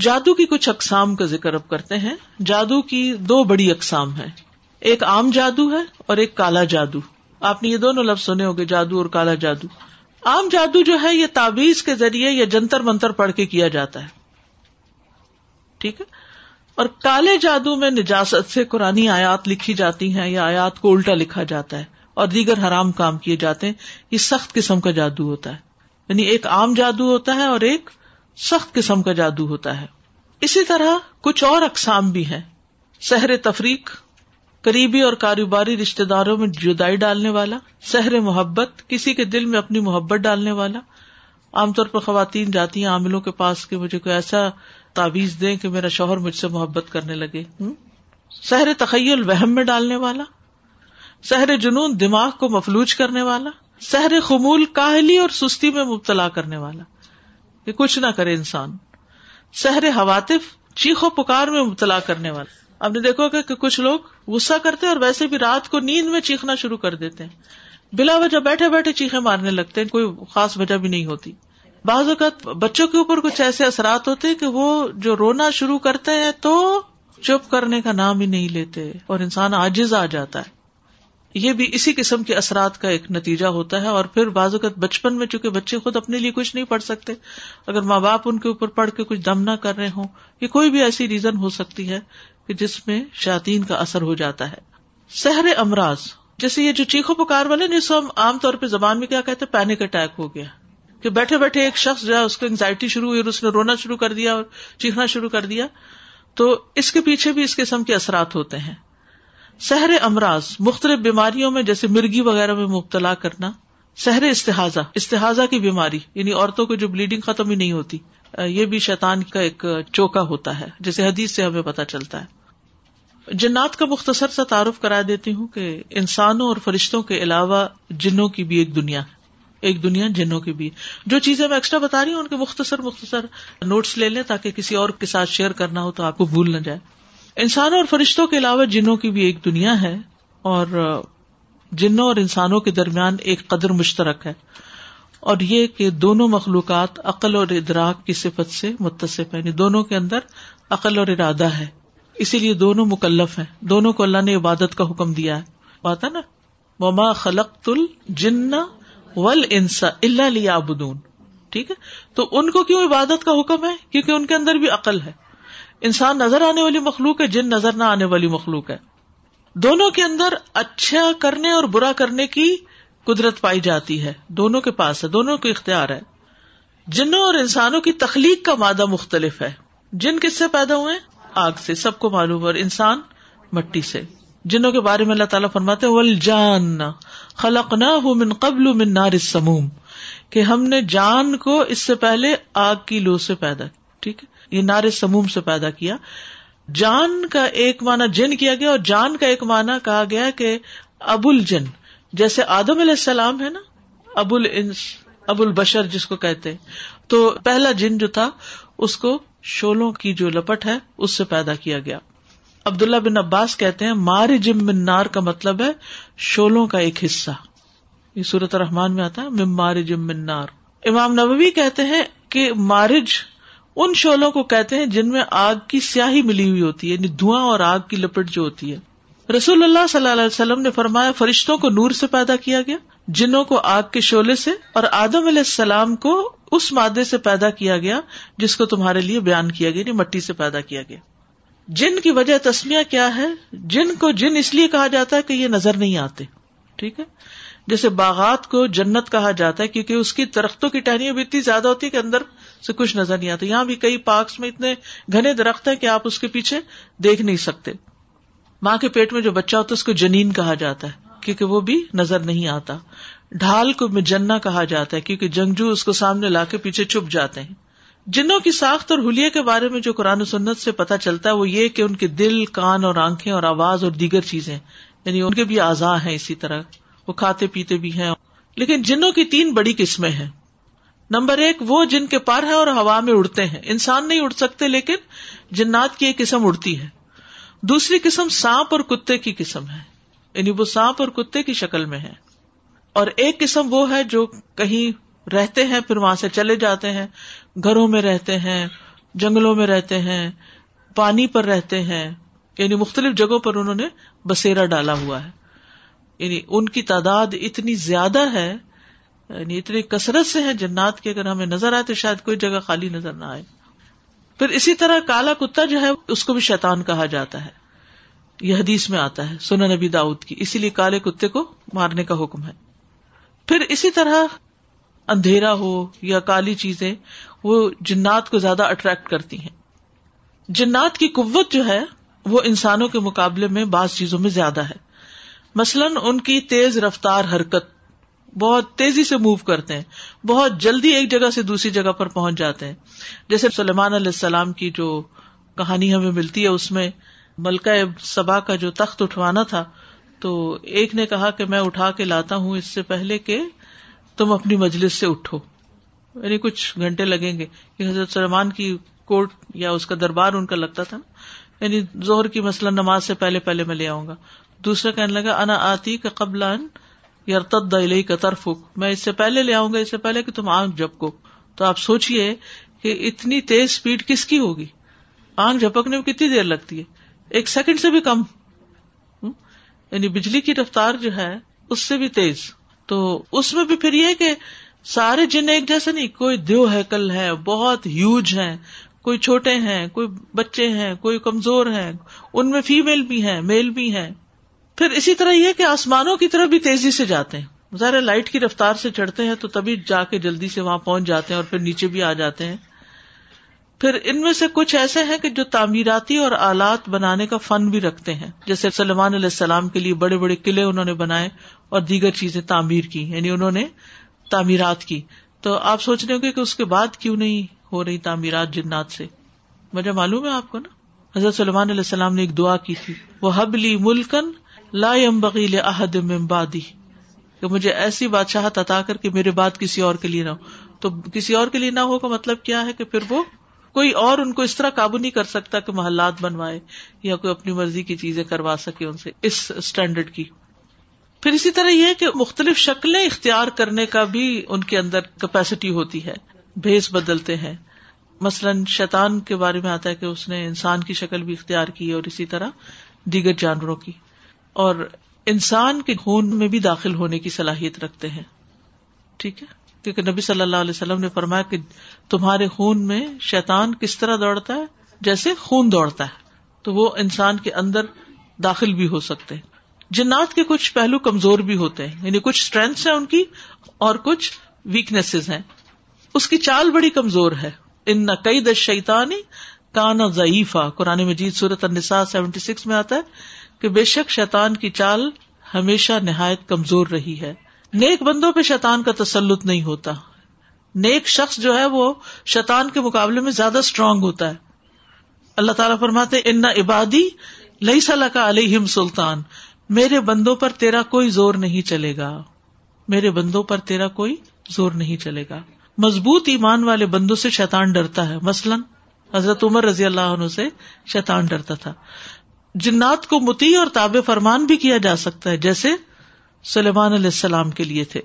جادو کی کچھ اقسام کا ذکر اب کرتے ہیں۔ جادو کی دو بڑی اقسام ہے ایک عام جادو ہے اور ایک کالا جادو۔ آپ نے یہ دونوں لفظ سنے ہوگے جادو اور کالا جادو۔ عام جادو جو ہے، یہ تعویز کے ذریعے یا جنتر منتر پڑھ کے کیا جاتا ہے۔ ٹھیک ہے؟ اور کالے جادو میں نجاست سے قرآن آیات لکھی جاتی ہیں یا آیات کو الٹا لکھا جاتا ہے اور دیگر حرام کام کیے جاتے ہیں۔ یہ سخت قسم کا جادو ہوتا ہے۔ یعنی ایک عام جادو ہوتا ہے اور ایک سخت قسم کا جادو ہوتا ہے۔ اسی طرح کچھ اور اقسام بھی ہیں۔ سحر تفریق، قریبی اور کاروباری رشتے داروں میں جدائی ڈالنے والا، سحر محبت، کسی کے دل میں اپنی محبت ڈالنے والا۔ عام طور پر خواتین جاتی ہیں، عاملوں کے پاس کہ مجھے کوئی ایسا تعویز دیں کہ میرا شوہر مجھ سے محبت کرنے لگے۔ سحر تخیل، وہم میں ڈالنے والا۔ سحر جنون، دماغ کو مفلوج کرنے والا۔ سحر خمول، کاہلی اور سستی میں مبتلا کرنے والا۔ کہ کچھ نہ کرے انسان۔ سحر حواتف چیخو پکار میں مبتلا کرنے والا اب نے دیکھو کہ کچھ لوگ غصہ کرتے اور ویسے بھی رات کو نیند میں چیخنا شروع کر دیتے ہیں۔ بلا وجہ بیٹھے بیٹھے چیخے مارنے لگتے ہیں، کوئی خاص وجہ بھی نہیں ہوتی۔ بعض اوقات بچوں کے اوپر کچھ ایسے اثرات ہوتے کہ وہ جو رونا شروع کرتے ہیں تو چپ کرنے کا نام ہی نہیں لیتے اور انسان آجز آ جاتا ہے۔ یہ بھی اسی قسم کے اثرات کا ایک نتیجہ ہوتا ہے اور پھر بعض اوقات بچپن میں چونکہ بچے خود اپنے لیے کچھ نہیں پڑھ سکتے، اگر ماں باپ ان کے اوپر پڑھ کے کچھ دم نہ کر رہے ہوں، یہ کوئی بھی ایسی ریزن ہو سکتی ہے کہ جس میں شاطین کا اثر ہو جاتا ہے۔ سحر امراض، جیسے یہ جو چیخو پکار والے جس کو ہم عام طور پہ زبان میں کیا کہتے ہیں؟ پینک اٹیک ہو گیا۔ کہ بیٹھے بیٹھے ایک شخص جو ہے، اس کو انگزائٹی شروع ہوئی اور اس نے رونا شروع کر دیا اور چیخنا شروع کر دیا۔ تو اس کے پیچھے بھی اس قسم کے اثرات ہوتے ہیں۔ سحر امراض، مختلف بیماریوں میں جیسے مرگی وغیرہ میں مبتلا کرنا سحر استحاظہ استحاظہ کی بیماری یعنی عورتوں کو جو بلیڈنگ ختم ہی نہیں ہوتی یہ بھی شیطان کا ایک چوکا ہوتا ہے جیسے حدیث سے ہمیں پتا چلتا ہے۔ جنات کا مختصر سا تعارف کرا دیتی ہوں کہ انسانوں اور فرشتوں کے علاوہ جنوں کی بھی ایک دنیا ایک دنیا جنوں کی بھی۔ جو چیزیں میں ایکسٹرا بتا رہی ہوں، ان کے مختصر مختصر نوٹس لے لیں تاکہ کسی اور کے ساتھ شیئر کرنا ہو تو آپ کو بھول نہ جائے۔ انسانوں اور فرشتوں کے علاوہ جنوں کی بھی ایک دنیا ہے اور جنوں اور انسانوں کے درمیان ایک قدر مشترک ہے اور یہ کہ دونوں مخلوقات عقل اور ادراک کی صفت سے متصف ہے یعنی دونوں کے اندر عقل اور ارادہ ہے۔ اسی لیے دونوں مکلف ہیں۔ دونوں کو اللہ نے عبادت کا حکم دیا ہے۔ بات ہے نا؟ وما خلق تل جن ول انسا اللہ لیا بدون ٹھیک ہے؟ تو ان کو کیوں عبادت کا حکم ہے؟ کیونکہ ان کے اندر بھی عقل ہے۔ انسان نظر آنے والی مخلوق ہے، جن نظر نہ آنے والی مخلوق ہے۔ دونوں کے اندر اچھا کرنے اور برا کرنے کی قدرت پائی جاتی ہے۔ دونوں کے پاس ہے، دونوں کو اختیار ہے۔ جنوں اور انسانوں کی تخلیق کا مادہ مختلف ہے۔ جن کس سے پیدا ہوئے؟ آگ سے۔ سب کو معلوم اور انسان مٹی سے۔ جنوں کے بارے میں اللہ تعالیٰ فرماتے ول جان خلق نہ من قبل من نار سموم کہ ہم نے جان کو اس سے پہلے آگ کی لو سے پیدا ٹھیک ہے؟ یہ نار سموم سے پیدا کیا۔ جان کا ایک معنی جن کیا گیا اور جان کا ایک معنی کہا گیا کہ ابو الجن جیسے آدم علیہ السلام ہے نا ابو الانس ابو البشر جس کو کہتے تو پہلا جن جو تھا، اس کو شولوں کی جو لپٹ ہے، اس سے پیدا کیا گیا۔ عبداللہ بن عباس کہتے ہیں، مار جم من نار کا مطلب ہے شولوں کا ایک حصہ۔ یہ صورت رحمان میں آتا ہے مار جم من نار۔ امام نبوی کہتے ہیں کہ مارج ان شولوں کو کہتے ہیں جن میں آگ کی سیاہی ملی ہوئی ہوتی ہے یعنی دھواں اور آگ کی لپٹ جو ہوتی ہے۔ رسول اللہ صلی اللہ علیہ وسلم نے فرمایا، فرشتوں کو نور سے پیدا کیا گیا، جنوں کو آگ کے شعلے سے اور آدم علیہ السلام کو اس مادے سے پیدا کیا گیا جس کو تمہارے لیے بیان کیا گیا یعنی مٹی سے پیدا کیا گیا۔ جن کی وجہ تسمیہ کیا ہے؟ جن کو جن اس لیے کہا جاتا ہے کہ یہ نظر نہیں آتے۔ ٹھیک ہے؟ جیسے باغات کو جنت کہا جاتا ہے، کیونکہ اس کی درختوں کی ٹہنیاں بھی اتنی زیادہ ہوتی ہے کہ اندر سے کچھ نظر نہیں آتا۔ یہاں بھی کئی پارکس میں اتنے گھنے درخت ہیں کہ آپ اس کے پیچھے دیکھ نہیں سکتے۔ ماں کے پیٹ میں جو بچہ ہوتا ہے، اس کو جنین کہا جاتا ہے، کیونکہ وہ بھی نظر نہیں آتا۔ ڈھال کو مجنا کہا جاتا ہے، کیونکہ جنگجو اس کو سامنے لا کے پیچھے چھپ جاتے ہیں۔ جنوں کی ساخت اور حلیے کے بارے میں جو قرآن و سنت سے پتا چلتا ہے، وہ یہ کہ ان کے دل، کان اور آنکھیں اور آواز اور دیگر چیزیں یعنی ان کے بھی آزا ہیں اسی طرح۔ وہ کھاتے پیتے بھی ہیں۔ لیکن جنوں کی تین بڑی قسمیں ہیں۔ نمبر ایک، وہ جن کے پر ہے اور ہوا میں اڑتے ہیں۔ انسان نہیں اڑ سکتے، لیکن جنات کی ایک قسم اڑتی ہے۔ دوسری قسم سانپ اور کتے کی قسم ہے۔ یعنی وہ سانپ اور کتے کی شکل میں ہے۔ اور ایک قسم وہ ہے جو کہیں رہتے ہیں، پھر وہاں سے چلے جاتے ہیں۔ گھروں میں رہتے ہیں، جنگلوں میں رہتے ہیں، پانی پر رہتے ہیں۔ یعنی مختلف جگہوں پر انہوں نے بسیرا ڈالا ہوا ہے۔ یعنی ان کی تعداد اتنی زیادہ ہے یعنی اتنی کثرت سے ہے جنات کی، اگر ہمیں نظر آئے تو شاید کوئی جگہ خالی نظر نہ آئے۔ پھر اسی طرح کالا کتا جو ہے، اس کو بھی شیتان کہا جاتا ہے۔ یہ حدیث میں آتا ہے سنا نبی داؤد کی۔ اسی لیے کالے کتے کو مارنے کا حکم ہے۔ پھر اسی طرح اندھیرا ہو یا کالی چیزیں، وہ جنات کو زیادہ اٹریکٹ کرتی ہیں۔ جنات کی قوت جو ہے، وہ انسانوں کے مقابلے میں بعض چیزوں میں زیادہ ہے۔ مثلاً ان کی تیز رفتار حرکت بہت تیزی سے موو کرتے ہیں، بہت جلدی ایک جگہ سے دوسری جگہ پر پہنچ جاتے ہیں۔ جیسے سلیمان علیہ السلام کی جو کہانی ہمیں ملتی ہے، اس میں ملکہ سبا کا جو تخت اٹھوانا تھا، تو ایک نے کہا کہ میں اٹھا کے لاتا ہوں اس سے پہلے کہ تم اپنی مجلس سے اٹھو۔ یعنی کچھ گھنٹے لگیں گے کہ حضرت سلمان کی کوٹ یا اس کا دربار ان کا لگتا تھا۔ نا یعنی زہر کی مسئلہ نماز سے پہلے پہلے میں لے آؤں گا۔ دوسرا کہنے لگا، انا آتی کا قبل یا کا طرف میں اس سے پہلے لے آؤں گا، اس سے پہلے کہ تم آنکھ جھپکو۔ تو آپ سوچیے کہ اتنی تیز اسپیڈ کس کی ہوگی؟ آنکھ جھپکنے میں کتنی دیر لگتی ہے؟ ایک سیکنڈ سے بھی کم۔ یعنی بجلی کی رفتار جو ہے، اس سے بھی تیز۔ تو اس میں بھی پھر یہ کہ سارے جن ایک جیسے نہیں، کوئی دیو ہے، کل ہے، بہت ہیوج ہے کوئی چھوٹے ہیں، کوئی بچے ہیں، کوئی کمزور ہیں، ان میں فیمل بھی ہیں میل بھی ہیں۔ پھر اسی طرح یہ کہ آسمانوں کی طرف بھی تیزی سے جاتے ہیں۔ ذرا لائٹ کی رفتار سے چڑھتے ہیں تو تبھی جا کے جلدی سے وہاں پہنچ جاتے ہیں اور پھر نیچے بھی آ جاتے ہیں۔ پھر ان میں سے کچھ ایسے ہیں کہ جو تعمیراتی اور آلات بنانے کا فن بھی رکھتے ہیں۔ جیسے سلمان علیہ السلام کے لیے بڑے بڑے قلعے انہوں نے بنائے اور دیگر چیزیں تعمیر کی یعنی انہوں نے تعمیرات کی۔ تو آپ سوچ رہے ہوں گے کہ اس کے بعد کیوں نہیں؟ ہو رہی تعمیرات جنات سے۔ مجھے معلوم ہے آپ کو نا؟ حضرت سلمان علیہ السلام نے ایک دعا کی تھی۔ وہ حبلی ملکن لا بغیل احد ممبادی کہ مجھے ایسی بادشاہت عطا کر کے میرے بات کسی اور کے لیے نہ ہو۔ تو کسی اور کے لیے نہ ہو کا مطلب کیا ہے کہ پھر وہ کوئی اور ان کو اس طرح قابو نہیں کر سکتا کہ محلات بنوائے یا کوئی اپنی مرضی کی چیزیں کروا سکے ان سے اس اسٹینڈرڈ کی۔ پھر اسی طرح یہ کہ مختلف شکلیں اختیار کرنے کا بھی ان کے اندر کیپیسٹی ہوتی ہے۔ بھیس بدلتے ہیں۔ مثلاً شیطان کے بارے میں آتا ہے کہ اس نے انسان کی شکل بھی اختیار کی اور اسی طرح دیگر جانوروں کی۔ اور انسان کے خون میں بھی داخل ہونے کی صلاحیت رکھتے ہیں۔ ٹھیک ہے؟ کیونکہ نبی صلی اللہ علیہ وسلم نے فرمایا کہ تمہارے خون میں شیطان کس طرح دوڑتا ہے؟ جیسے خون دوڑتا ہے۔ تو وہ انسان کے اندر داخل بھی ہو سکتے ہیں۔ جنات کے کچھ پہلو کمزور بھی ہوتے ہیں۔ یعنی کچھ اسٹرینتھ ہیں ان کی اور کچھ ویکنیس ہیں۔ اس کی چال بڑی کمزور ہے۔ ان نہ کئی دس شیتانی کانا ضعیفہ قرآن مجید صورت النساء سیونٹی سکس میں آتا ہے کہ بے شک شیطان کی چال ہمیشہ نہایت کمزور رہی ہے۔ نیک بندوں پہ شیطان کا تسلط نہیں ہوتا۔ نیک شخص جو ہے وہ شیطان کے مقابلے میں زیادہ اسٹرانگ ہوتا ہے۔ اللہ تعالیٰ فرماتے ان عبادی لئی صلاح کا علیہم سلطان۔ میرے بندوں پر تیرا کوئی زور نہیں چلے گا۔ میرے بندوں پر تیرا کوئی زور نہیں چلے گا۔ مضبوط ایمان والے بندوں سے شیطان ڈرتا ہے۔ مثلاً حضرت عمر رضی اللہ عنہ سے شیطان ڈرتا تھا۔ جنات کو متی اور تاب فرمان بھی کیا جا سکتا ہے، جیسے سلیمان علیہ السلام کے لیے تھے۔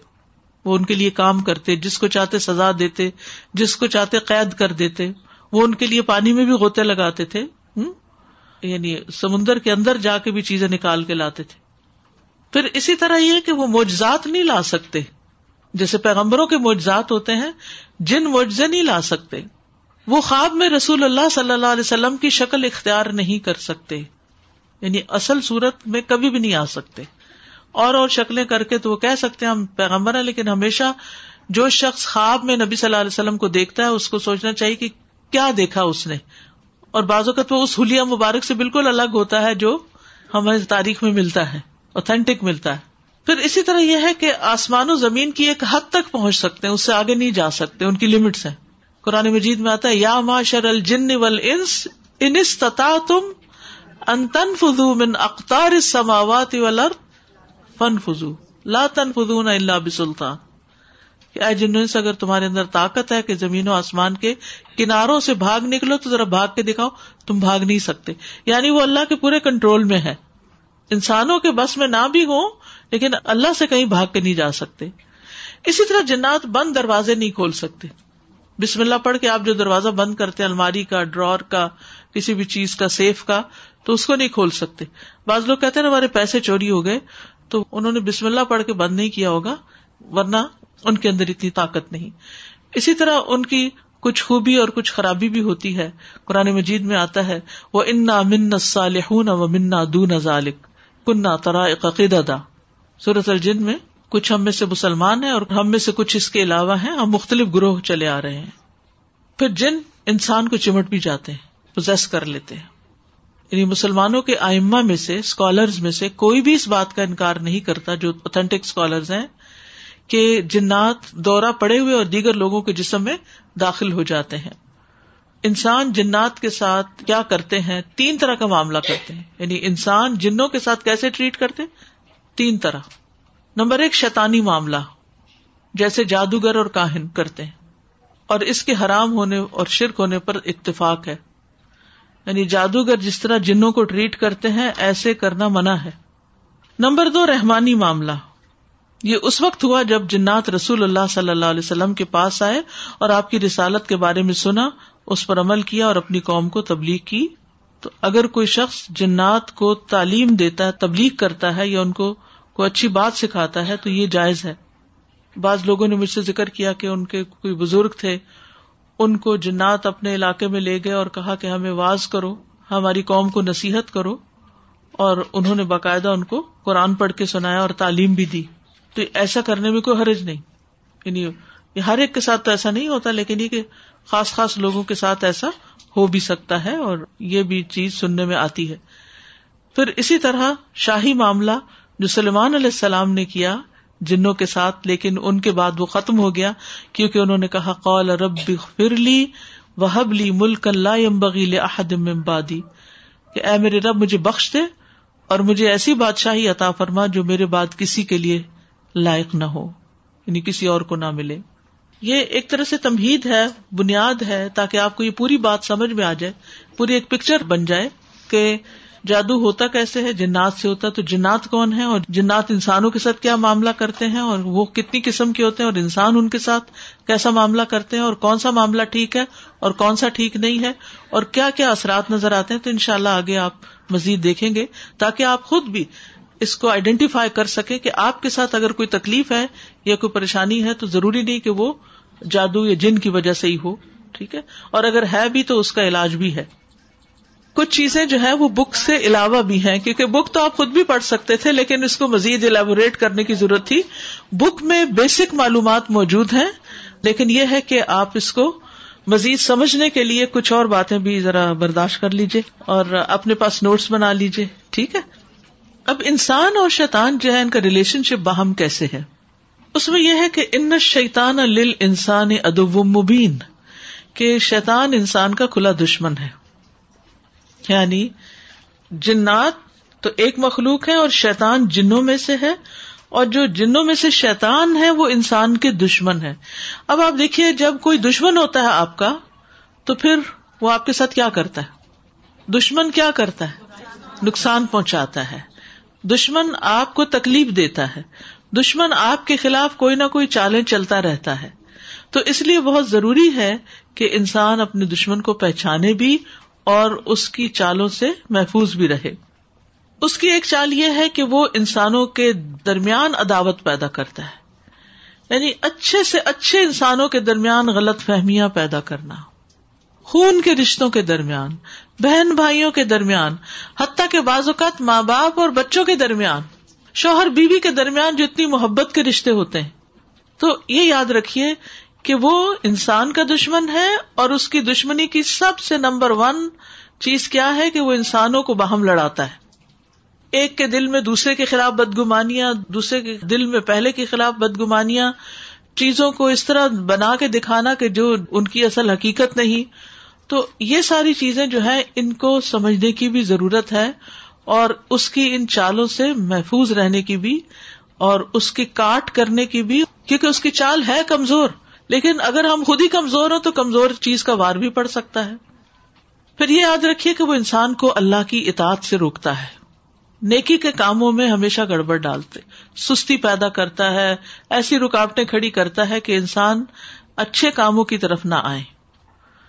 وہ ان کے لیے کام کرتے، جس کو چاہتے سزا دیتے، جس کو چاہتے قید کر دیتے۔ وہ ان کے لیے پانی میں بھی غوطے لگاتے تھے۔ یعنی سمندر کے اندر جا کے بھی چیزیں نکال کے لاتے تھے۔ پھر اسی طرح یہ کہ وہ موجزات نہیں لا سکتے۔ جیسے پیغمبروں کے موجزات ہوتے ہیں، جن معجزے نہیں لا سکتے۔ وہ خواب میں رسول اللہ صلی اللہ علیہ وسلم کی شکل اختیار نہیں کر سکتے۔ یعنی اصل صورت میں کبھی بھی نہیں آ سکتے۔ اور اور شکلیں کر کے تو وہ کہہ سکتے ہیں، ہم پیغمبر ہیں، لیکن ہمیشہ جو شخص خواب میں نبی صلی اللہ علیہ وسلم کو دیکھتا ہے، اس کو سوچنا چاہیے کہ کیا دیکھا اس نے۔ اور بعض اوقات وہ اس حلیہ مبارک سے بالکل الگ ہوتا ہے جو ہمیں تاریخ میں ملتا ہے اوتھینٹک ملتا ہے۔ پھر اسی طرح یہ ہے کہ آسمان و زمین کی ایک حد تک پہنچ سکتے ہیں، اس سے آگے نہیں جا سکتے، ان کی لمٹس ہیں۔ قرآن مجید میں آتا ہے، یا معاشر الجن ول انس انس تتا تم انتن فضو من اختار سماوات فن فضو لا تن فضو نہ اللہ بسلطان اے جنوں سے اگر تمہارے اندر طاقت ہے کہ زمین و آسمان کے کناروں سے بھاگ نکلو، تو ذرا بھاگ کے دکھاؤ، تم بھاگ نہیں سکتے۔ یعنی وہ اللہ کے پورے کنٹرول میں ہے انسانوں کے بس میں نہ بھی ہو لیکن اللہ سے کہیں بھاگ کے نہیں جا سکتے۔ اسی طرح جنات بند دروازے نہیں کھول سکتے۔ بسم اللہ پڑھ کے آپ جو دروازہ بند کرتے الماری کا، ڈرور کا، کسی بھی چیز کا، سیف کا، تو اس کو نہیں کھول سکتے۔ بعض لوگ کہتے ہیں ہمارے پیسے چوری ہو گئے، تو انہوں نے بسم اللہ پڑھ کے بند نہیں کیا ہوگا، ورنہ ان کے اندر اتنی طاقت نہیں۔ اسی طرح ان کی کچھ خوبی اور کچھ خرابی بھی ہوتی ہے۔ قرآن مجید میں آتا ہے وہ انا من صالحون و منا دون ذالک کنہ ترا عقیدہ صورت الجن میں کچھ ہم میں سے مسلمان ہیں اور ہم میں سے کچھ اس کے علاوہ ہیں، ہم مختلف گروہ چلے آ رہے ہیں۔ پھر جن انسان کو چمٹ بھی جاتے ہیں پوزیس کر لیتے ہیں۔ یعنی مسلمانوں کے آئما میں سے اسکالرز میں سے کوئی بھی اس بات کا انکار نہیں کرتا جو اوتھینٹک اسکالرز ہیں کہ جنات دورہ پڑے ہوئے اور دیگر لوگوں کے جسم میں داخل ہو جاتے ہیں۔ انسان جنات کے ساتھ کیا کرتے ہیں؟ تین طرح کا معاملہ کرتے ہیں۔ یعنی انسان جنوں کے ساتھ کیسے ٹریٹ کرتے تین طرح۔ نمبر ایک شیتانی معاملہ، جیسے جادوگر اور کاہن کرتے ہیں۔ اور اس کے حرام ہونے اور شرک ہونے پر اتفاق ہے۔ یعنی جادوگر جس طرح جنوں کو ٹریٹ کرتے ہیں، ایسے کرنا منع ہے۔ نمبر دو، رحمانی معاملہ۔ یہ اس وقت ہوا جب جنات رسول اللہ صلی اللہ علیہ وسلم کے پاس آئے اور آپ کی رسالت کے بارے میں سنا، اس پر عمل کیا اور اپنی قوم کو تبلیغ کی۔ تو اگر کوئی شخص جنات کو تعلیم دیتا ہے، تبلیغ کرتا ہے یا ان کو کوئی اچھی بات سکھاتا ہے، تو یہ جائز ہے۔ بعض لوگوں نے مجھ سے ذکر کیا کہ ان کے کوئی بزرگ تھے، ان کو جنات اپنے علاقے میں لے گئے اور کہا کہ ہمیں واز کرو، ہماری قوم کو نصیحت کرو، اور انہوں نے باقاعدہ ان کو قرآن پڑھ کے سنایا اور تعلیم بھی دی۔ تو ایسا کرنے میں کوئی حرج نہیں۔ یعنی ہر ایک کے ساتھ تو ایسا نہیں ہوتا، لیکن یہ کہ خاص خاص لوگوں کے ساتھ ایسا ہو بھی سکتا ہے اور یہ بھی چیز سننے میں آتی ہے۔ پھر اسی طرح شاہی معاملہ جو سلمان علیہ السلام نے کیا جنوں کے ساتھ، لیکن ان کے بعد وہ ختم ہو گیا کیونکہ انہوں نے کہا قول رب فرلی وحب لی ملک اللہ بغیل احدم بادی کہ اے میرے رب، مجھے بخش دے اور مجھے ایسی بادشاہی عطا فرما جو میرے بعد کسی کے لیے لائق نہ ہو یعنی کسی اور کو نہ ملے۔ یہ ایک طرح سے تمہید ہے، بنیاد ہے، تاکہ آپ کو یہ پوری بات سمجھ میں آ جائے، پوری ایک پکچر بن جائے کہ جادو ہوتا کیسے ہے، جنات سے ہوتا تو جنات کون ہے اور جنات انسانوں کے ساتھ کیا معاملہ کرتے ہیں اور وہ کتنی قسم کے ہوتے ہیں اور انسان ان کے ساتھ کیسا معاملہ کرتے ہیں اور کون سا معاملہ ٹھیک ہے اور کون سا ٹھیک نہیں ہے اور کیا کیا اثرات نظر آتے ہیں، تو ان شاء اللہ آگے آپ مزید دیکھیں گے تاکہ آپ خود بھی اس کو آئیڈینٹیفائی کر سکے کہ آپ کے ساتھ اگر کوئی تکلیف ہے یا کوئی پریشانی ہے تو ضروری نہیں کہ وہ جادو یا جن کی وجہ سے ہی ہو، ٹھیک ہے؟ اور اگر ہے بھی تو اس کا علاج بھی ہے۔ کچھ چیزیں جو ہے وہ بک سے علاوہ بھی ہیں، کیونکہ بک تو آپ خود بھی پڑھ سکتے تھے، لیکن اس کو مزید الیبوریٹ کرنے کی ضرورت تھی۔ بک میں بیسک معلومات موجود ہیں، لیکن یہ ہے کہ آپ اس کو مزید سمجھنے کے لیے کچھ اور باتیں بھی ذرا برداشت کر لیجیے اور اپنے پاس نوٹس بنا لیجیے ٹھیک ہے؟ اب انسان اور شیطان جو ہے ان کا ریلیشن شپ باہم کیسے ہے؟ اس میں یہ ہے کہ ان شیطان لل انسان ادب مبین، کہ شیطان انسان کا کھلا دشمن ہے۔ یعنی جنات تو ایک مخلوق ہے اور شیطان جنوں میں سے ہے، اور جو جنوں میں سے شیطان ہے وہ انسان کے دشمن ہے۔ اب آپ دیکھیے، جب کوئی دشمن ہوتا ہے آپ کا، تو پھر وہ آپ کے ساتھ کیا کرتا ہے؟ دشمن کیا کرتا ہے؟ نقصان پہنچاتا ہے۔ دشمن آپ کو تکلیف دیتا ہے۔ دشمن آپ کے خلاف کوئی نہ کوئی چالیں چلتا رہتا ہے۔ تو اس لیے بہت ضروری ہے کہ انسان اپنے دشمن کو پہچانے بھی اور اس کی چالوں سے محفوظ بھی رہے۔ اس کی ایک چال یہ ہے کہ وہ انسانوں کے درمیان عداوت پیدا کرتا ہے۔ یعنی اچھے سے اچھے انسانوں کے درمیان غلط فہمیاں پیدا کرنا۔ خون کے رشتوں کے درمیان، بہن بھائیوں کے درمیان، حتیٰ کے بعض اوقات ماں باپ اور بچوں کے درمیان۔ شوہر بیوی کے درمیان جو اتنی محبت کے رشتے ہوتے ہیں۔ تو یہ یاد رکھیے کہ وہ انسان کا دشمن ہے اور اس کی دشمنی کی سب سے نمبر ون چیز کیا ہے کہ وہ انسانوں کو باہم لڑاتا ہے۔ ایک کے دل میں دوسرے کے خلاف بدگمانیاں، دوسرے کے دل میں پہلے کے خلاف بدگمانیاں۔ چیزوں کو اس طرح بنا کے دکھانا کہ جو ان کی اصل حقیقت نہیں۔ تو یہ ساری چیزیں جو ہے ان کو سمجھنے کی بھی ضرورت ہے۔ اور اس کی ان چالوں سے محفوظ رہنے کی بھی اور اس کی کاٹ کرنے کی بھی، کیونکہ اس کی چال ہے کمزور۔ لیکن اگر ہم خود ہی کمزور ہوں تو کمزور چیز کا وار بھی پڑ سکتا ہے۔ پھر یہ یاد رکھیے کہ وہ انسان کو اللہ کی اطاعت سے روکتا ہے۔ نیکی کے کاموں میں ہمیشہ گڑبڑ ڈالتے۔ سستی پیدا کرتا ہے۔ ایسی رکاوٹیں کھڑی کرتا ہے کہ انسان اچھے کاموں کی طرف نہ آئے۔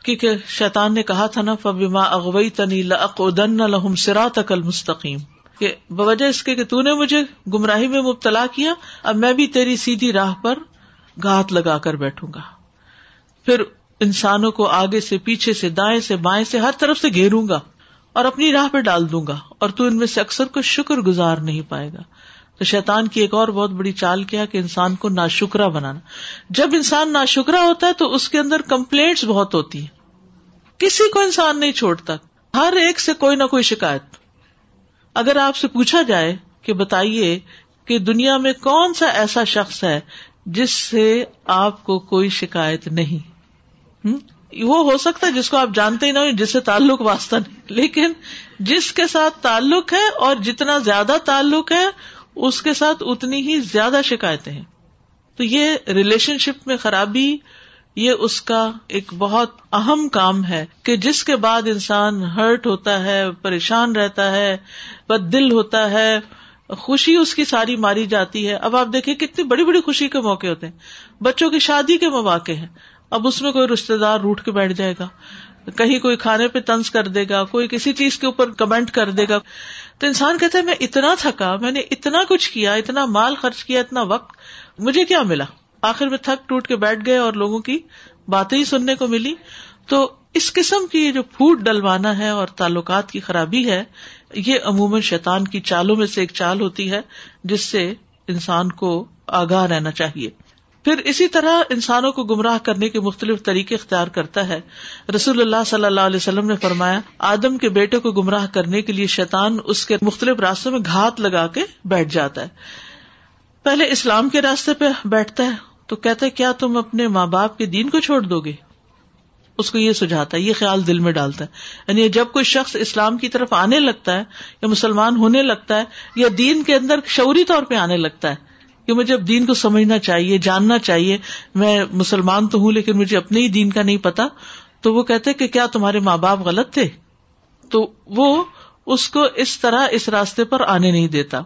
کیونکہ شیطان نے کہا تھا نا فبیما اغوئی تنی لن لہم سرا تکل مستقیم کہ بوجہ اس کے کہ تو نے مجھے گمراہی میں مبتلا کیا، اب میں بھی تیری سیدھی راہ پر گات لگا کر بیٹھوں گا۔ پھر انسانوں کو آگے سے، پیچھے سے، دائیں سے، بائیں سے، ہر طرف سے گھیروں گا اور اپنی راہ پہ ڈال دوں گا، اور تو ان میں سے اکثر کو شکر گزار نہیں پائے گا۔ تو شیطان کی ایک اور بہت بڑی چال کیا کہ انسان کو نا شکرا بنانا۔ جب انسان نا شکرا ہوتا ہے تو اس کے اندر کمپلینٹس بہت ہوتی ہیں۔ کسی کو انسان نہیں چھوڑتا۔ ہر ایک سے کوئی نہ کوئی شکایت۔ اگر آپ سے پوچھا جائے کہ بتائیے کہ دنیا میں کون سا ایسا شخص ہے جس سے آپ کو کوئی شکایت نہیں۔ وہ ہو سکتا ہے جس کو آپ جانتے ہی نہ جس سے تعلق واسطہ نہیں۔ لیکن جس کے ساتھ تعلق ہے اور جتنا زیادہ تعلق ہے اس کے ساتھ اتنی ہی زیادہ شکایتیں ہیں۔ تو یہ ریلیشن شپ میں خرابی، یہ اس کا ایک بہت اہم کام ہے کہ جس کے بعد انسان ہرٹ ہوتا ہے، پریشان رہتا ہے، بد دل ہوتا ہے، خوشی اس کی ساری ماری جاتی ہے۔ اب آپ دیکھیں کتنی بڑی بڑی خوشی کے موقع ہوتے ہیں۔ بچوں کی شادی کے مواقع ہیں۔ اب اس میں کوئی رشتے دار روٹ کے بیٹھ جائے گا۔ کہیں کوئی کھانے پہ تنز کر دے گا، کوئی کسی چیز کے اوپر کمنٹ کر دے گا۔ تو انسان کہتا ہے، میں اتنا تھکا، میں نے اتنا کچھ کیا، اتنا مال خرچ کیا، اتنا وقت، مجھے کیا ملا؟ آخر میں تھک ٹوٹ کے بیٹھ گئے اور لوگوں کی باتیں ہی سننے کو ملی۔ تو اس قسم کی جو پھوٹ ڈلوانا ہے اور تعلقات کی خرابی ہے، یہ عموماً شیطان کی چالوں میں سے ایک چال ہوتی ہے، جس سے انسان کو آگاہ رہنا چاہیے۔ پھر اسی طرح انسانوں کو گمراہ کرنے کے مختلف طریقے اختیار کرتا ہے۔ رسول اللہ صلی اللہ علیہ وسلم نے فرمایا، آدم کے بیٹے کو گمراہ کرنے کے لیے شیطان اس کے مختلف راستوں میں گھات لگا کے بیٹھ جاتا ہے۔ پہلے اسلام کے راستے پہ بیٹھتا ہے، تو کہتا ہے، کیا تم اپنے ماں باپ کے دین کو چھوڑ دو گے؟ اس کو یہ سجھاتا ہے، یہ خیال دل میں ڈالتا ہے۔ یعنی جب کوئی شخص اسلام کی طرف آنے لگتا ہے یا مسلمان ہونے لگتا ہے یا دین کے اندر شعوری طور پہ آنے لگتا ہے کہ مجھے اب دین کو سمجھنا چاہیے، جاننا چاہیے۔ میں مسلمان تو ہوں لیکن مجھے اپنے ہی دین کا نہیں پتا۔ تو وہ کہتے کہ کیا تمہارے ماں باپ غلط تھے؟ تو وہ اس کو اس طرح اس راستے پر آنے نہیں دیتا۔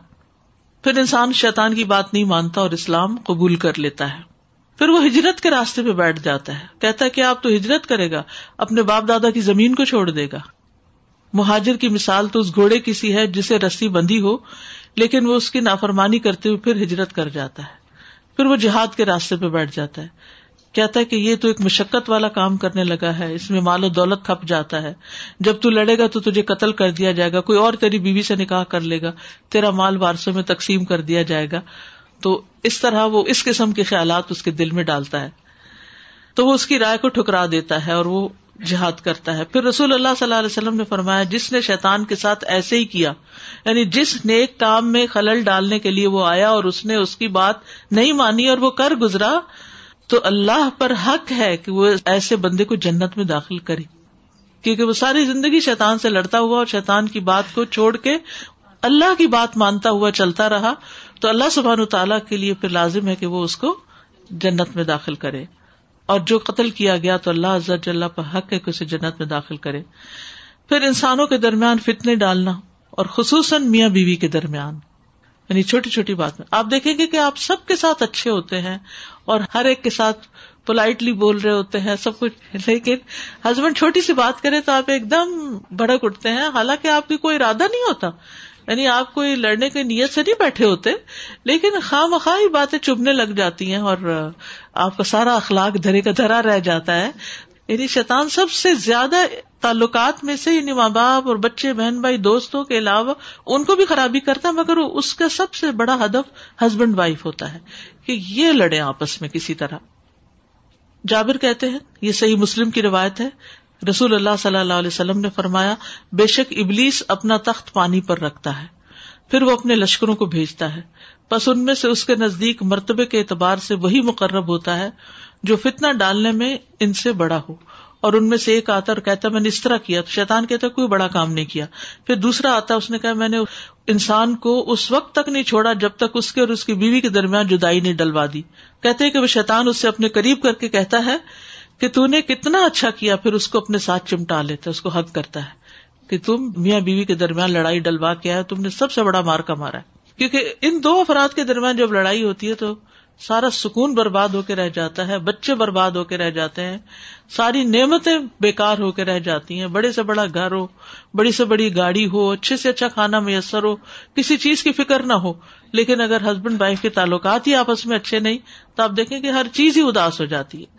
پھر انسان شیطان کی بات نہیں مانتا اور اسلام قبول کر لیتا ہے۔ پھر وہ ہجرت کے راستے پہ بیٹھ جاتا ہے۔ کہتا ہے کہ آپ تو ہجرت کرے گا، اپنے باپ دادا کی زمین کو چھوڑ دے گا۔ مہاجر کی مثال تو اس گھوڑے کی سی ہے جسے رسی بندی ہو۔ لیکن وہ اس کی نافرمانی کرتے ہوئے پھر ہجرت کر جاتا ہے۔ پھر وہ جہاد کے راستے پہ بیٹھ جاتا ہے۔ کہتا ہے کہ یہ تو ایک مشقت والا کام کرنے لگا ہے، اس میں مال و دولت کھپ جاتا ہے۔ جب تو لڑے گا تو تجھے قتل کر دیا جائے گا، کوئی اور تیری بیوی سے نکاح کر لے گا، تیرا مال وارسوں میں تقسیم کر دیا جائے گا۔ تو اس طرح وہ اس قسم کے خیالات اس کے دل میں ڈالتا ہے۔ تو وہ اس کی رائے کو ٹھکرا دیتا ہے اور وہ جہاد کرتا ہے۔ پھر رسول اللہ صلی اللہ علیہ وسلم نے فرمایا، جس نے شیطان کے ساتھ ایسے ہی کیا یعنی جس نیک کام میں خلل ڈالنے کے لیے وہ آیا اور اس نے اس کی بات نہیں مانی اور وہ کر گزرا، تو اللہ پر حق ہے کہ وہ ایسے بندے کو جنت میں داخل کرے۔ کیونکہ وہ ساری زندگی شیطان سے لڑتا ہوا اور شیطان کی بات کو چھوڑ کے اللہ کی بات مانتا ہوا چلتا رہا، تو اللہ سبحان تعالیٰ کے لیے پھر لازم ہے کہ وہ اس کو جنت میں داخل کرے۔ اور جو قتل کیا گیا تو اللہ پر حق ہے کہ اسے جنت میں داخل کرے۔ پھر انسانوں کے درمیان فتنے ڈالنا اور خصوصاً میاں بیوی کے درمیان۔ یعنی چھوٹی چھوٹی بات میں۔ آپ دیکھیں گے کہ آپ سب کے ساتھ اچھے ہوتے ہیں اور ہر ایک کے ساتھ پولائٹلی بول رہے ہوتے ہیں، سب کچھ۔ لیکن ہسبینڈ چھوٹی سی بات کرے تو آپ ایک دم بڑک اٹھتے ہیں۔ حالانکہ آپ کی کوئی ارادہ نہیں ہوتا۔ یعنی آپ کوئی لڑنے کی نیت سے نہیں بیٹھے ہوتے، لیکن خواہ مخواہ باتیں چبنے لگ جاتی ہیں اور آپ کا سارا اخلاق دھرے کا دھرا رہ جاتا ہے۔ یعنی شیطان سب سے زیادہ تعلقات میں سے یعنی ماں باپ اور بچے، بہن بھائی، دوستوں کے علاوہ ان کو بھی خرابی کرتا ہے، مگر اس کا سب سے بڑا ہدف ہسبینڈ وائف ہوتا ہے کہ یہ لڑے آپس میں کسی طرح۔ جابر کہتے ہیں، یہ صحیح مسلم کی روایت ہے۔ رسول اللہ صلی اللہ علیہ وسلم نے فرمایا، بے شک ابلیس اپنا تخت پانی پر رکھتا ہے، پھر وہ اپنے لشکروں کو بھیجتا ہے۔ بس ان میں سے اس کے نزدیک مرتبے کے اعتبار سے وہی مقرب ہوتا ہے جو فتنا ڈالنے میں ان سے بڑا ہو اور ان میں سے ایک آتا اور کہتا میں نے اس طرح کیا تو شیطان کہتا کوئی بڑا کام نہیں کیا۔ پھر دوسرا آتا، اس نے کہا، میں نے انسان کو اس وقت تک نہیں چھوڑا جب تک اس کے اور اس کی بیوی کے درمیان جدائی نہیں ڈلوا دی۔ کہتے کہ وہ شیطان اس سے اپنے قریب کر کے کہتا ہے کہ تو نے کتنا اچھا کیا، پھر اس کو اپنے ساتھ چمٹا لیتا ہے، اس کو حق کرتا ہے کہ تم میاں بیوی کے درمیان لڑائی ڈلوا کے آئے، تم نے سب سے بڑا مار کا مارا ہے۔ کیونکہ ان دو افراد کے درمیان جب لڑائی ہوتی ہے تو سارا سکون برباد ہو کے رہ جاتا ہے، بچے برباد ہو کے رہ جاتے ہیں، ساری نعمتیں بےکار ہو کے رہ جاتی ہیں۔ بڑے سے بڑا گھر ہو، بڑی سے بڑی گاڑی ہو، اچھے سے اچھا کھانا میسر ہو، کسی چیز کی فکر نہ ہو۔ لیکن اگر ہسبینڈ وائف کے تعلقات ہی آپس میں اچھے نہیں، تو آپ دیکھیں کہ ہر چیز ہی اداس ہو جاتی ہے۔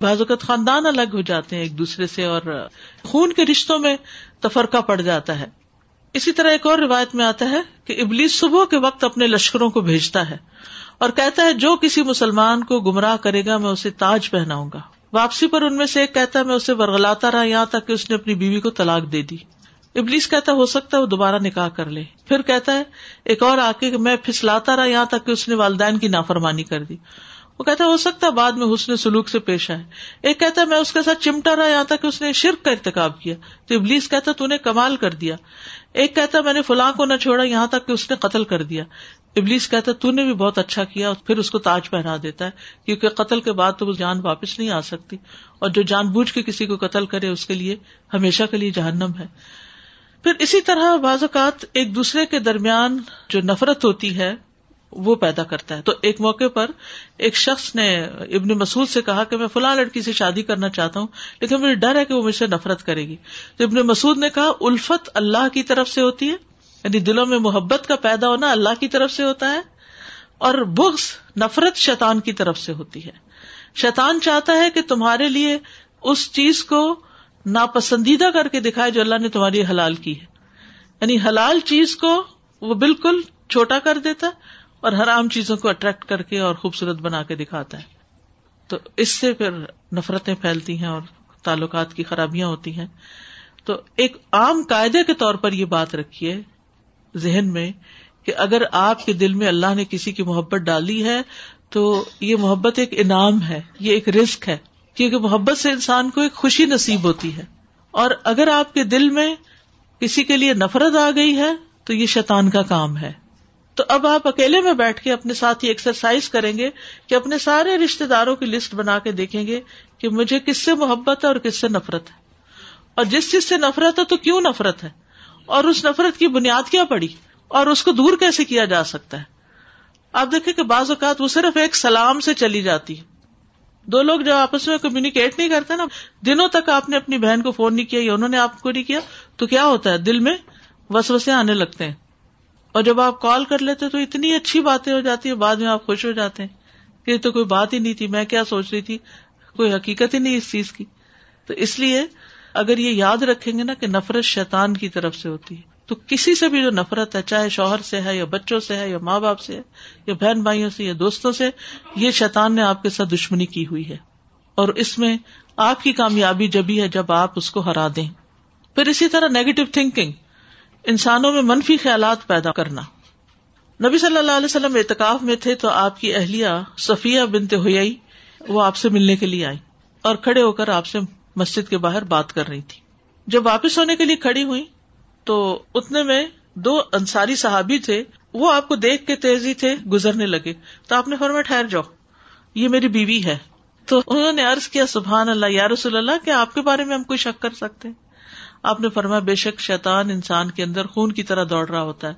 بعض اوقات خاندان الگ ہو جاتے ہیں ایک دوسرے سے اور خون کے رشتوں میں تفرقہ پڑ جاتا ہے۔ اسی طرح ایک اور روایت میں آتا ہے کہ ابلیس صبح کے وقت اپنے لشکروں کو بھیجتا ہے اور کہتا ہے، جو کسی مسلمان کو گمراہ کرے گا، میں اسے تاج پہناؤں گا۔ واپسی پر ان میں سے ایک کہتا ہے، میں اسے ورگلاتا رہا، یہاں تک کہ اس نے اپنی بیوی کو طلاق دے دی۔ ابلیس کہتا ہو سکتا ہے وہ دوبارہ نکاح کر لے۔ پھر کہتا ہے، ایک اور آ کے میں پھسلاتا رہا، یہاں تک کہ اس نے والدین کی نافرمانی کر دی۔ وہ کہتا ہو سکتا ہے بعد میں حسن سلوک سے پیش آئے۔ ایک کہتا ہے، میں اس کے ساتھ چمٹا رہا یہاں تک کہ اس نے شرک کا ارتقاب کیا۔ تو ابلیس کہتا تو نے کمال کر دیا۔ ایک کہتا میں نے فلاں کو نہ چھوڑا، یہاں تک کہ اس نے قتل کر دیا۔ ابلیس کہتا تو نے بھی بہت اچھا کیا پھر اس کو تاج پہنا دیتا ہے۔ کیونکہ قتل کے بعد تو وہ جان واپس نہیں آ سکتی۔ اور جو جان بوجھ کے کسی کو قتل کرے، اس کے لیے ہمیشہ کے لیے جہنم ہے۔ پھر اسی طرح بعض اوقات ایک دوسرے کے درمیان جو نفرت ہوتی ہے وہ پیدا کرتا ہے تو ایک موقع پر ایک شخص نے ابن مسعود سے کہا کہ میں فلاں لڑکی سے شادی کرنا چاہتا ہوں، لیکن مجھے ڈر ہے کہ وہ مجھ سے نفرت کرے گی۔ تو ابن مسعود نے کہا، الفت اللہ کی طرف سے ہوتی ہے یعنی دلوں میں محبت کا پیدا ہونا اللہ کی طرف سے ہوتا ہے، اور بغض نفرت شیطان کی طرف سے ہوتی ہے۔ شیطان چاہتا ہے کہ تمہارے لیے اس چیز کو ناپسندیدہ کر کے دکھائے جو اللہ نے تمہاری حلال کی ہے۔ یعنی حلال چیز کو وہ بالکل چھوٹا کر دیتا ہے اور حرام چیزوں کو اٹریکٹ کر کے اور خوبصورت بنا کے دکھاتا ہے۔ تو اس سے پھر نفرتیں پھیلتی ہیں اور تعلقات کی خرابیاں ہوتی ہیں۔ تو ایک عام قاعدے کے طور پر یہ بات رکھیے ذہن میں کہ اگر آپ کے دل میں اللہ نے کسی کی محبت ڈالی ہے تو یہ محبت ایک انعام ہے، یہ ایک رسک ہے۔ کیونکہ محبت سے انسان کو ایک خوشی نصیب ہوتی ہے۔ اور اگر آپ کے دل میں کسی کے لیے نفرت آ گئی ہے تو یہ شیطان کا کام ہے۔ تو اب آپ اکیلے میں بیٹھ کے اپنے ساتھ ہی ایکسرسائز کریں گے کہ اپنے سارے رشتے داروں کی لسٹ بنا کے دیکھیں گے کہ مجھے کس سے محبت ہے اور کس سے نفرت ہے۔ اور جس چیز سے نفرت ہے تو کیوں نفرت ہے؟ اور اس نفرت کی بنیاد کیا پڑی؟ اور اس کو دور کیسے کیا جا سکتا ہے؟ آپ دیکھیں کہ بعض اوقات وہ صرف ایک سلام سے چلی جاتی دو لوگ جب آپس میں کمیونیکیٹ نہیں کرتے نا، دنوں تک آپ نے اپنی بہن کو فون نہیں کیا یا انہوں نے آپ کو نہیں کیا، تو کیا ہوتا ہے؟ دل میں وسوسے آنے لگتے ہیں۔ اور جب آپ کال کر لیتے تو اتنی اچھی باتیں ہو جاتی ہے بعد میں آپ خوش ہو جاتے ہیں کہ تو کوئی بات ہی نہیں تھی، میں کیا سوچ رہی تھی؟ کوئی حقیقت ہی نہیں اس چیز کی۔ تو اس لیے اگر یہ یاد رکھیں گے نا کہ نفرت شیطان کی طرف سے ہوتی ہے۔ تو کسی سے بھی جو نفرت ہے، چاہے شوہر سے ہے یا بچوں سے ہے یا ماں باپ سے ہے یا بہن بھائیوں سے یا دوستوں سے، یہ شیطان نے آپ کے ساتھ دشمنی کی ہوئی ہے۔ اور اس میں آپ کی کامیابی جبھی ہے جب آپ اس کو ہرا دیں۔ پھر اسی طرح نیگیٹو تھنکنگ انسانوں میں منفی خیالات پیدا کرنا۔ نبی صلی اللہ علیہ وسلم اعتکاف میں تھے تو آپ کی اہلیہ صفیہ بنتے ہوئی وہ آپ سے ملنے کے لیے آئی اور کھڑے ہو کر آپ سے مسجد کے باہر بات کر رہی تھی۔ جب واپس ہونے کے لیے کھڑی ہوئی تو اتنے میں دو انصاری صحابی تھے، وہ آپ کو دیکھ کے تیزی تھے گزرنے لگے۔ تو آپ نے فرمایا، ٹھہر جاؤ، یہ میری بیوی ہے۔ تو انہوں نے ارض کیا، سبحان اللہ، یا رسول اللہ، کیا آپ کے بارے میں ہم کوئی شک کر سکتے ہیں؟ آپ نے فرمایا بے شک شیطان انسان کے اندر خون کی طرح دوڑ رہا ہوتا ہے۔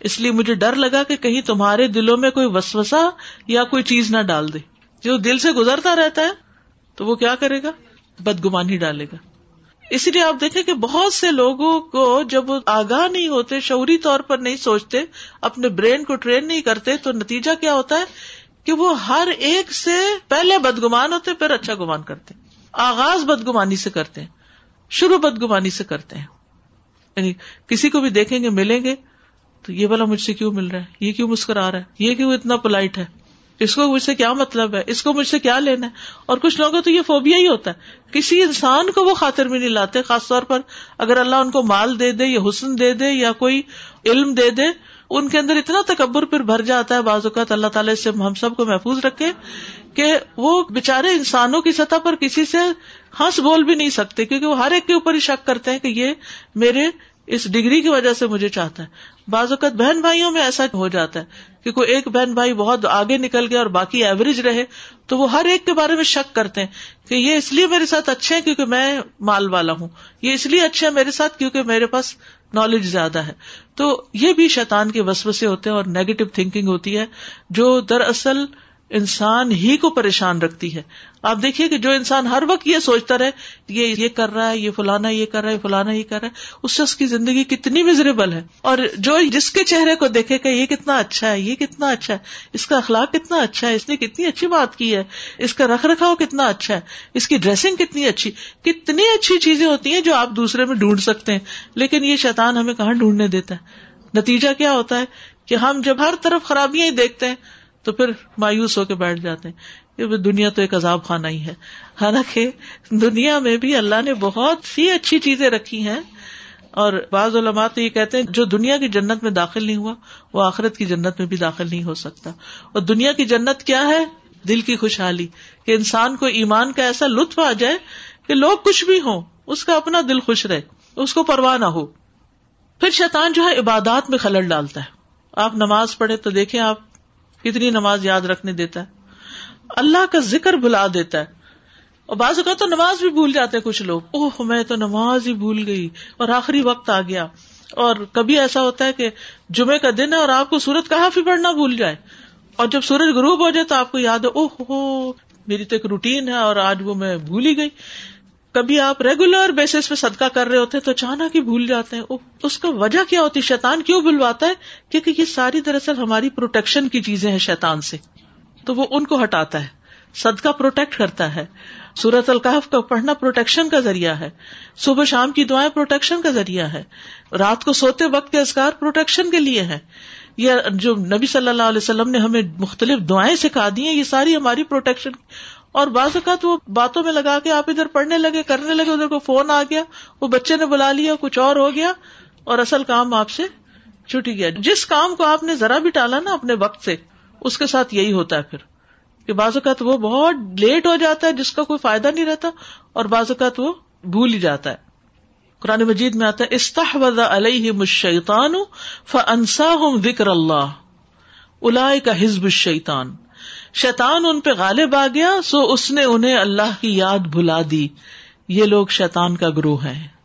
اس لیے مجھے ڈر لگا کہ کہیں تمہارے دلوں میں کوئی وسوسا یا کوئی چیز نہ ڈال دے۔ جو دل سے گزرتا رہتا ہے، تو وہ کیا کرے گا؟ بدگمانی ڈالے گا۔ اسی لیے آپ دیکھیں کہ بہت سے لوگوں کو جب وہ آگاہ نہیں ہوتے، شعوری طور پر نہیں سوچتے، اپنے برین کو ٹرین نہیں کرتے، تو نتیجہ کیا ہوتا ہے؟ کہ وہ ہر ایک سے پہلے بدگمان ہوتے، پھر اچھا گمان کرتے۔ آغاز بدگمانی سے کرتے۔ ہیں شروع بدگمانی سے کرتے ہیں۔ یعنی کسی کو بھی دیکھیں گے، ملیں گے، تو یہ والا مجھ سے کیوں مل رہا ہے؟ یہ کیوں مسکرا رہا ہے؟ یہ کیوں اتنا پولائٹ ہے؟ اس کو مجھ سے کیا مطلب ہے؟ اس کو مجھ سے کیا لینا ہے؟ اور کچھ لوگوں تو یہ فوبیا ہی ہوتا ہے۔ کسی انسان کو وہ خاطر میں نہیں لاتے، خاص طور پر اگر اللہ ان کو مال دے دے یا حسن دے دے یا کوئی علم دے دے ان کے اندر اتنا تکبر پھر بھر جاتا ہے بعض اوقات اللہ تعالیٰ سے ہم سب کو محفوظ رکھے کہ وہ بےچارے انسانوں کی سطح پر کسی سے ہنس بول بھی نہیں سکتے، کیونکہ وہ ہر ایک کے اوپر ہی شک کرتے ہیں کہ یہ میرے اس ڈگری کی وجہ سے مجھے چاہتا ہے۔ بعض اوقات بہن بھائیوں میں ایسا ہو جاتا ہے کہ کوئی ایک بہن بھائی بہت آگے نکل گیا اور باقی ایوریج رہے، تو وہ ہر ایک کے بارے میں شک کرتے ہیں کہ یہ اس لیے میرے ساتھ اچھے ہیں کیونکہ میں مال والا ہوں، یہ اس لیے اچھے ہیں میرے ساتھ کیونکہ میرے پاس نالج زیادہ ہے۔ تو یہ بھی شیطان کے وسوسے ہوتے ہیں اور نیگیٹو تھنکنگ ہوتی ہے، جو دراصل انسان ہی کو پریشان رکھتی ہے۔ آپ دیکھیے کہ جو انسان ہر وقت یہ سوچتا رہے، یہ یہ کر رہا ہے، یہ فلانا یہ کر رہا ہے فلانا یہ کر رہا ہے، اس سے اس کی زندگی کتنی مزریبل ہے۔ اور جو جس کے چہرے کو دیکھے کہ یہ کتنا اچھا ہے، یہ کتنا اچھا ہے، اس کا اخلاق کتنا اچھا ہے، اس نے کتنی اچھی بات کی ہے، اس کا رکھ رکھاؤ کتنا اچھا ہے، اس کی ڈریسنگ کتنی اچھی کتنی اچھی چیزیں ہوتی ہیں جو آپ دوسرے میں ڈھونڈ سکتے ہیں۔ لیکن یہ شیطان ہمیں کہاں ڈھونڈنے دیتا ہے؟ نتیجہ کیا ہوتا ہے کہ ہم جب ہر طرف خرابیاں ہی دیکھتے ہیں تو پھر مایوس ہو کے بیٹھ جاتے ہیں کہ دنیا تو ایک عذاب خانہ ہی ہے۔ حالانکہ دنیا میں بھی اللہ نے بہت سی اچھی چیزیں رکھی ہیں اور بعض علماء تو یہ کہتے ہیں جو دنیا کی جنت میں داخل نہیں ہوا، وہ آخرت کی جنت میں بھی داخل نہیں ہو سکتا۔ اور دنیا کی جنت کیا ہے؟ دل کی خوشحالی۔ کہ انسان کو ایمان کا ایسا لطف آ جائے کہ لوگ کچھ بھی ہوں، اس کا اپنا دل خوش رہے، اس کو پرواہ نہ ہو۔ پھر شیطان جو ہے عبادات میں خلل ڈالتا ہے۔ آپ نماز پڑھے تو دیکھیں آپ کتنی نماز یاد رکھنے دیتا ہے۔ اللہ کا ذکر بلا دیتا ہے۔ اور بعض اوقات تو نماز بھی بھول جاتے ہیں کچھ لوگ۔ اوہ، میں تو نماز ہی بھول گئی۔ اور آخری وقت آ گیا۔ اور کبھی ایسا ہوتا ہے کہ جمعے کا دن ہے اور آپ کو سورت کہاں بھی پڑھنا بھول جائے۔ اور جب سورج غروب ہو جائے تو آپ کو یاد ہے، اوہ ہو، میری تو ایک روٹین ہے اور آج وہ میں بھول ہی گئی۔ کبھی آپ ریگولر بیسس پہ صدقہ کر رہے ہوتے تو اچانک ہی بھول جاتے ہیں۔ اس کا وجہ کیا ہوتی؟ ہے شیتان کیوں بھولواتا ہے؟ کیونکہ یہ ساری دراصل ہماری پروٹیکشن کی چیزیں ہیں شیتان سے۔ تو وہ ان کو ہٹاتا ہے۔ صدقہ پروٹیکٹ کرتا ہے۔ سورت القاف کا پڑھنا پروٹیکشن کا ذریعہ ہے۔ صبح شام کی دعائیں پروٹیکشن کا ذریعہ ہے۔ رات کو سوتے وقت کے ازکار پروٹیکشن کے لیے ہے یہ جو نبی صلی اللہ علیہ وسلم نے ہمیں مختلف دعائیں سکھا دی ہیں، یہ ساری ہماری پروٹیکشن اور بعض اوقات وہ باتوں میں لگا کے آپ ادھر پڑھنے لگے، کرنے لگے، ادھر کو فون آ گیا، وہ بچے نے بلا لیا، کچھ اور ہو گیا، اور اصل کام آپ سے چھٹی گیا۔ جس کام کو آپ نے ذرا بھی ٹالا نا اپنے وقت سے، اس کے ساتھ یہی ہوتا ہے پھر۔ کہ بعض اوقات وہ بہت لیٹ ہو جاتا ہے، جس کا کوئی فائدہ نہیں رہتا، اور بعض اوقات وہ بھول ہی جاتا ہے۔ قرآن مجید میں آتا ہے استاح علیہ مشیتان فنسا ہوں وکر اللہ الا کا حزب الشیطان۔ شیتان ان پہ غالب آ گیا، سو اس نے انہیں اللہ کی یاد بھلا دی۔ یہ لوگ شیتان کا گروہ ہے